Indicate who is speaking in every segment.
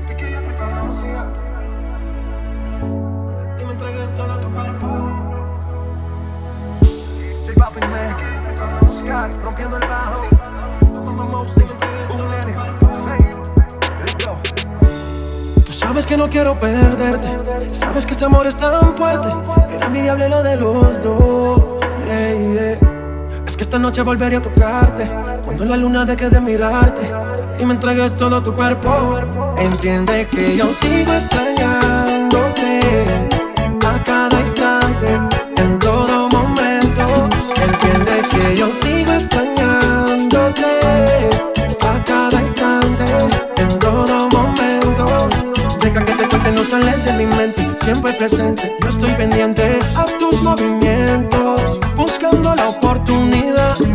Speaker 1: Sentí que ya te conocía. Y me entregues todo tu cuerpo. J Balvin, man. Sky, rompiendo el bajo. Mama Mostly, un nene. Fame. Let's go. Tú sabes que no quiero perderte. Sabes que este amor es tan fuerte. Era mi diablo lo de los dos. Yeah, yeah. Que esta noche volveré a tocarte. Cuando la luna deje de mirarte y me entregues todo tu cuerpo. Entiende que yo sigo extrañándote a cada instante, en todo momento. Entiende que yo sigo extrañándote a cada instante, en todo momento. Deja que te cuente, no sales de mi mente, siempre presente. Yo estoy pendiente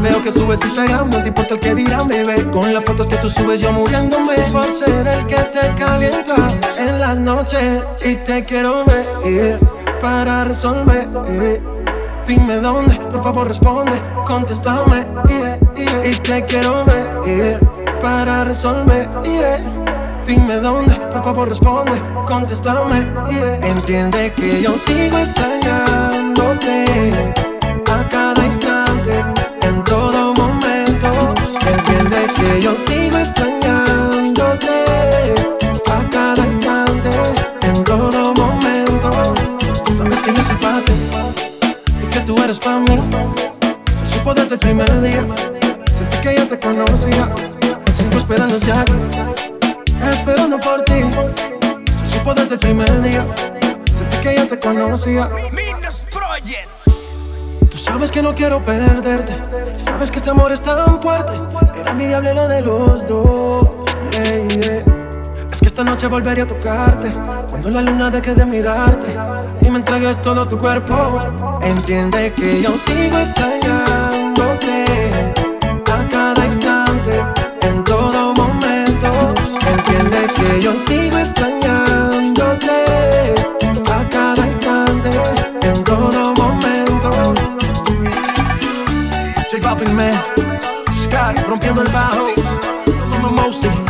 Speaker 1: Veo que subes Instagram, no te importa el que dirán, bebé. Con las fotos que tú subes, yo muriéndome por ser el que te calienta en las noches. Y te quiero ver para resolver. Dime dónde, por favor responde, contéstame. yeah, yeah. Y te quiero ver para resolver. Dime dónde, por favor responde, contéstame. Entiende que yo sigo extrañándote que yo sigo extrañándote a cada instante, en todo momento. Sabes que yo soy para ti y que tú eres para mí. Se supo desde el primer día, sentí que ya te conocía. Sigo esperando ya esperando por ti. Se supo desde el primer día, sentí que ya te conocía.
Speaker 2: Minos Project.
Speaker 1: Sabes que no quiero perderte, sabes que este amor es tan fuerte. Era mi lo de los dos. Es que esta noche volveré a tocarte Cuando la luna deje de mirarte Y me entregues todo tu cuerpo Entiende que yo sigo extrañándote Sky rompiendo el bajo. Como Mosty.